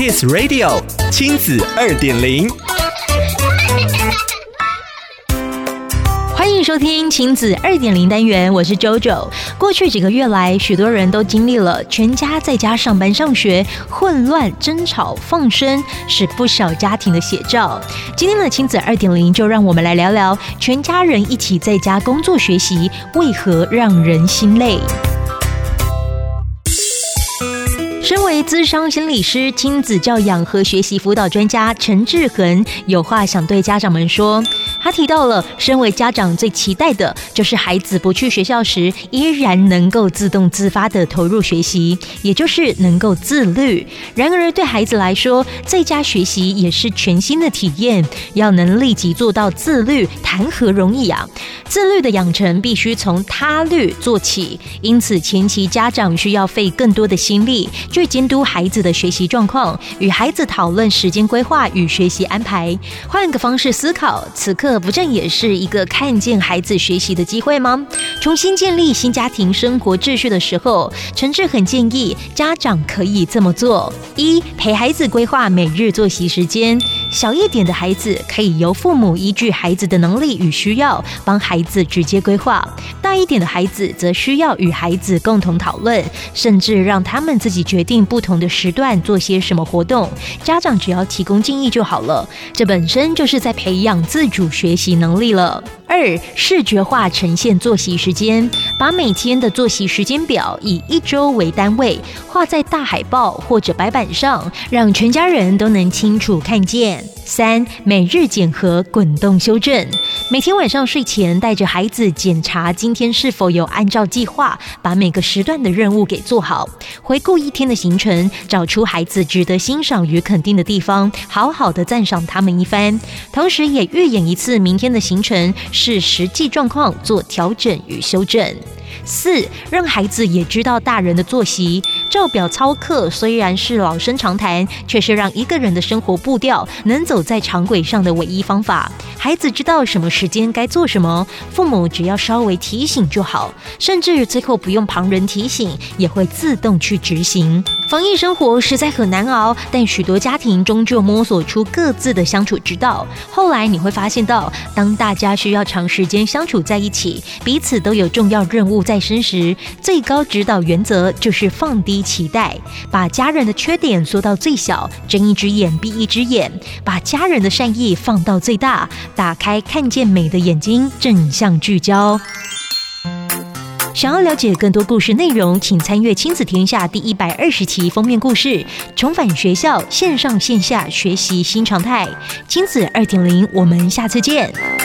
Kiss Radio 亲子二点零，欢迎收听亲子二点零单元，我是 JoJo。过去几个月来，许多人都经历了全家在家上班上学，混乱、争吵、放生，是不少家庭的写照。今天的亲子二点零，就让我们来聊聊全家人一起在家工作学习，为何让人心累。身为资商心理师、亲子教养和学习辅导专家陈志恒有话想对家长们说。他提到了，身为家长最期待的就是孩子不去学校时，依然能够自动自发地投入学习，也就是能够自律。然而，对孩子来说，在家学习也是全新的体验，要能立即做到自律，谈何容易啊！自律的养成必须从他律做起，因此前期家长需要费更多的心力去监督孩子的学习状况，与孩子讨论时间规划与学习安排。换个方式思考，此刻。这不正也是一个看见孩子学习的机会吗？重新建立新家庭生活秩序的时候，陈志很建议家长可以这么做：一、陪孩子规划每日作息时间。小一点的孩子可以由父母依据孩子的能力与需要，帮孩子直接规划；大一点的孩子则需要与孩子共同讨论，甚至让他们自己决定不同的时段做些什么活动。家长只要提供建议就好了，这本身就是在培养自主学习能力了。二、视觉化呈现作息时间，把每天的作息时间表以一周为单位画在大海报或者白板上，让全家人都能清楚看见。三、每日检核滚动修正，每天晚上睡前带着孩子检查今天是否有按照计划把每个时段的任务给做好，回顾一天的行程，找出孩子值得欣赏与肯定的地方，好好的赞赏他们一番，同时也预演一次明天的行程，是实际状况做调整与修正。四、让孩子也知道大人的作息。照表操课虽然是老生常谈，却是让一个人的生活步调能走在常轨上的唯一方法。孩子知道什么时间该做什么，父母只要稍微提醒就好，甚至最后不用旁人提醒，也会自动去执行。防疫生活实在很难熬，但许多家庭终究摸索出各自的相处之道。后来你会发现到，当大家需要长时间相处在一起，彼此都有重要任务在身时，最高指导原则就是放低期待，把家人的缺点缩到最小，睁一只眼闭一只眼，把家人的善意放到最大，打开看见美的眼睛，正向聚焦。想要了解更多故事内容，请参阅《亲子天下》第一百二十期封面故事：重返学校，线上线下学习新常态。亲子二点零，我们下次见。